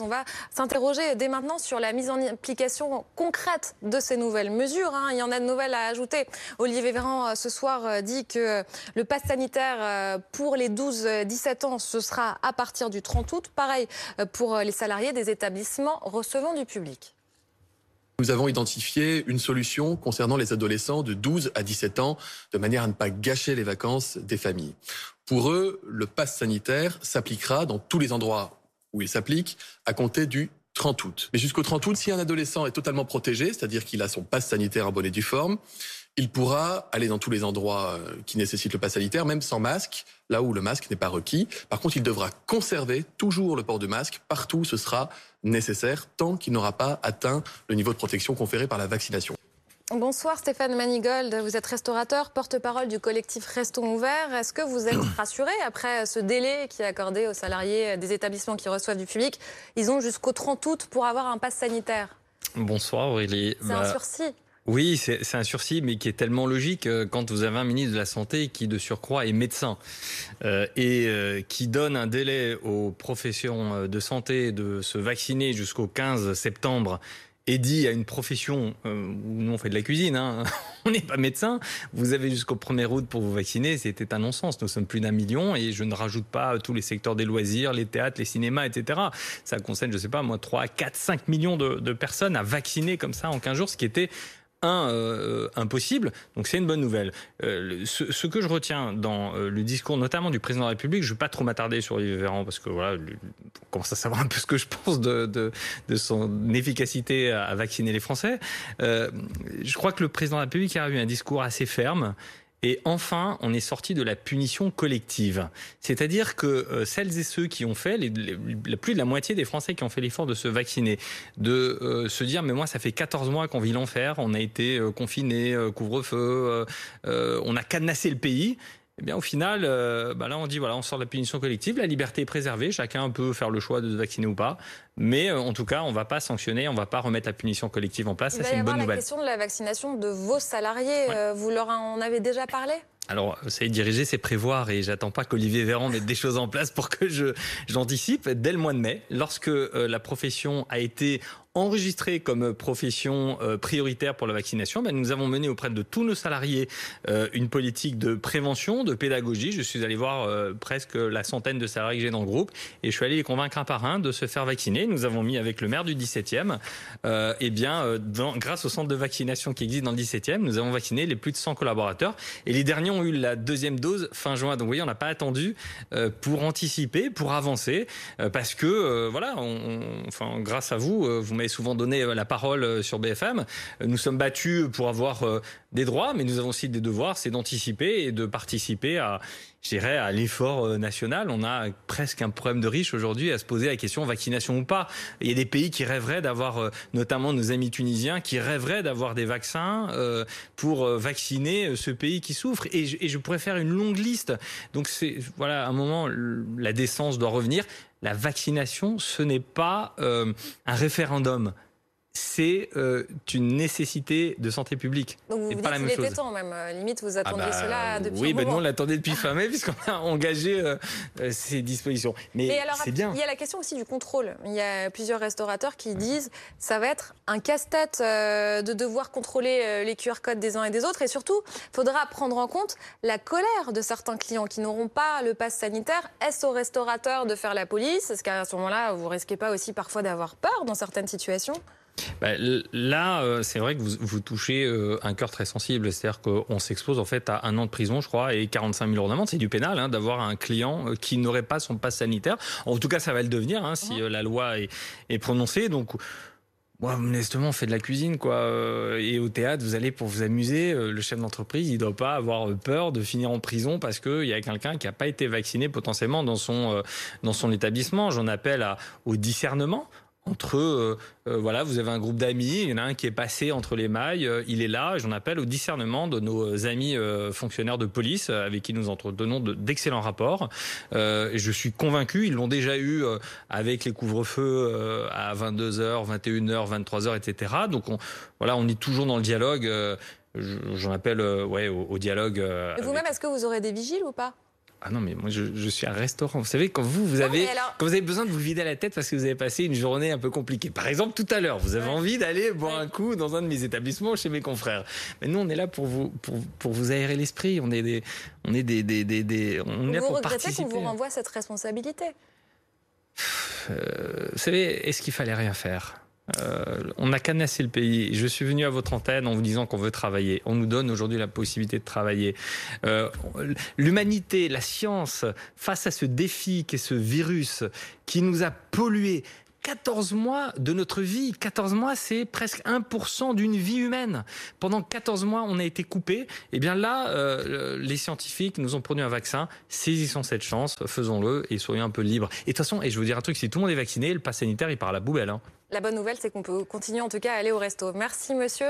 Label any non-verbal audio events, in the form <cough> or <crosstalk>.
On va s'interroger dès maintenant sur la mise en application concrète de ces nouvelles mesures. Hein. Il y en a de nouvelles à ajouter. Olivier Véran, euh, ce soir, euh, dit que euh, le pass sanitaire pour les 12-17 ans, ce sera à partir du 30 août. Pareil pour les salariés des établissements recevant du public. Nous avons identifié une solution concernant les adolescents de 12 à 17 ans, de manière à ne pas gâcher les vacances des familles. Pour eux, le pass sanitaire s'appliquera dans tous les endroits où il s'applique à compter du 30 août. Mais jusqu'au 30 août, si un adolescent est totalement protégé, c'est-à-dire qu'il a son passe sanitaire en bonne et due forme, il pourra aller dans tous les endroits euh, qui nécessitent le pass sanitaire, même sans masque, là où le masque n'est pas requis. Par contre, il devra conserver toujours le port de masque partout où ce sera nécessaire, tant qu'il n'aura pas atteint le niveau de protection conféré par la vaccination. Bonsoir Stéphane Manigold, vous êtes restaurateur, porte-parole du collectif Restons ouverts. Est-ce que vous êtes rassuré après ce délai qui est accordé aux salariés des établissements qui reçoivent du public? Ils ont jusqu'au 30 août pour avoir un pass sanitaire. Bonsoir Aurélie. C'est un bah, sursis. Oui, c'est un sursis, mais qui est tellement logique euh, quand vous avez un ministre de la Santé qui, de surcroît, est médecin euh, et euh, qui donne un délai aux professions de santé de se vacciner jusqu'au 15 septembre et dit à une profession où nous on fait de la cuisine, hein, <laughs> on n'est pas médecin, vous avez jusqu'au 1er août pour vous vacciner, c'était un non-sens. Nous sommes plus d'un million et je ne rajoute pas tous les secteurs des loisirs, les théâtres, les cinémas, etc. Ça concerne, je ne sais pas, moi, 3, 4, 5 millions de, de personnes à vacciner comme ça en 15 jours, ce qui était un euh, impossible. Donc c'est une bonne nouvelle. Euh, ce, que je retiens dans euh, le discours, notamment du président de la République, je ne vais pas trop m'attarder sur Olivier Véran parce que voilà, on commence à savoir un peu ce que je pense de, de, de son efficacité à, vacciner les Français. je crois que le président de la République a eu un discours assez ferme et enfin, on est sorti de la punition collective. C'est-à-dire que euh, celles et ceux qui ont fait, les, plus de la moitié des Français qui ont fait l'effort de se vacciner, de euh, se dire, mais moi, ça fait 14 mois qu'on vit l'enfer, on a été euh, confinés, couvre-feu, on a cadenassé le pays. Eh bien, au final, euh, bah là, on dit voilà, on sort de la punition collective, la liberté est préservée, chacun peut faire le choix de se vacciner ou pas, mais euh, en tout cas, on va pas sanctionner, on va pas remettre la punition collective en place. ça, c'est une bonne nouvelle. La question de la vaccination de vos salariés, euh, vous leur en avez déjà parlé? Alors, c'est diriger, c'est prévoir, et j'attends pas qu'Olivier Véran mette des choses en place pour que je j'anticipe. Dès le mois de mai, lorsque la profession a été enregistrée comme profession euh, prioritaire pour la vaccination, ben, nous avons mené auprès de tous nos salariés euh, une politique de prévention, de pédagogie. Je suis allé voir euh, presque la centaine de salariés que j'ai dans le groupe et je suis allé les convaincre un par un de se faire vacciner. Nous avons mis avec le maire du 17e, euh, eh bien, dans, grâce au centre de vaccination qui existe dans le 17e, nous avons vacciné les plus de 100 collaborateurs et les derniers ont eu la deuxième dose fin juin. Donc vous voyez, on n'a pas attendu pour anticiper, pour avancer, parce que voilà, on, enfin, grâce à vous, vous souvent donné euh, la parole euh, sur BFM. Euh, nous sommes battus pour avoir des droits, mais nous avons aussi des devoirs, c'est d'anticiper et de participer à, je à l'effort national. On a presque un problème de riche aujourd'hui à se poser la question vaccination ou pas. Il y a des pays qui rêveraient d'avoir, notamment nos amis tunisiens, qui rêveraient d'avoir des vaccins pour vacciner ce pays qui souffre. Et je, et je pourrais faire une longue liste. Donc c'est, voilà, à un moment, la décence doit revenir la vaccination, ce n'est pas euh, un référendum c'est euh, une nécessité de santé publique. Donc vous, vous pas dites qu'il était temps même, euh, limite vous attendiez ah bah, cela depuis Oui, ben nous on l'attendait depuis fin mai puisqu'on a <laughs> engagé euh, ces dispositions. Mais c'est bien. Il y a la question aussi du contrôle. Il y a plusieurs restaurateurs qui disent ça va être un casse-tête de devoir contrôler les QR codes des uns et des autres et surtout, il faudra prendre en compte la colère de certains clients qui n'auront pas le pass sanitaire. Est-ce aux restaurateurs de faire la police? Est-ce qu'à ce moment-là, vous risquez pas aussi parfois d'avoir peur dans certaines situations? Bah, là, euh, c'est vrai que vous, vous touchez euh, un cœur très sensible. C'est-à-dire qu'on s'expose en fait à un an de prison, je crois, et 45 000 euros d'amende. C'est du pénal hein, d'avoir un client euh, qui n'aurait pas son passe sanitaire. En tout cas, ça va le devenir hein, si la loi est, est prononcée. Donc, moi, honnêtement, on fait de la cuisine, quoi. Et au théâtre, vous allez pour vous amuser. Le chef d'entreprise, il ne doit pas avoir peur de finir en prison parce qu'il y a quelqu'un qui n'a pas été vacciné potentiellement dans son, dans son établissement. J'en appelle à, au discernement entre euh, euh, voilà, vous avez un groupe d'amis, il y en a un qui est passé entre les mailles, euh, il est là, j'en appelle au discernement de nos amis fonctionnaires de police avec qui nous entretenons d'excellents rapports. je suis convaincu, ils l'ont déjà eu avec les couvre-feux à 22h, 21h, 23h, etc. Donc on, voilà, on est toujours dans le dialogue. J'en appelle ouais, au, dialogue. Vous-même, est-ce que vous aurez des vigiles ou pas? Ah non, mais moi, je, suis un restaurant. Vous savez, quand vous, vous avez, quand vous avez besoin de vous vider la tête parce que vous avez passé une journée un peu compliquée. Par exemple, tout à l'heure, vous avez envie d'aller boire un coup dans un de mes établissements chez mes confrères. Mais nous, on est là pour vous, pour, pour vous aérer l'esprit. On est des, on est des, des, des, des on est là vous qu'on vous renvoie cette responsabilité? Euh, Vous savez, est-ce qu'il fallait rien faire? Euh, on a canassé le pays. Je suis venu à votre antenne en vous disant qu'on veut travailler. On nous donne aujourd'hui la possibilité de travailler. Euh, l'humanité, la science, face à ce défi qu'est ce virus qui nous a pollué, 14 mois de notre vie. 14 mois, c'est presque 1% d'une vie humaine. Pendant 14 mois, on a été coupé. Et eh bien là, euh, les scientifiques nous ont produit un vaccin. Saisissons cette chance, faisons-le et soyons un peu libres. Et de toute façon, et je veux dire un truc, si tout le monde est vacciné, le pass sanitaire, il part à la poubelle. Hein. La bonne nouvelle, c'est qu'on peut continuer en tout cas à aller au resto. Merci monsieur.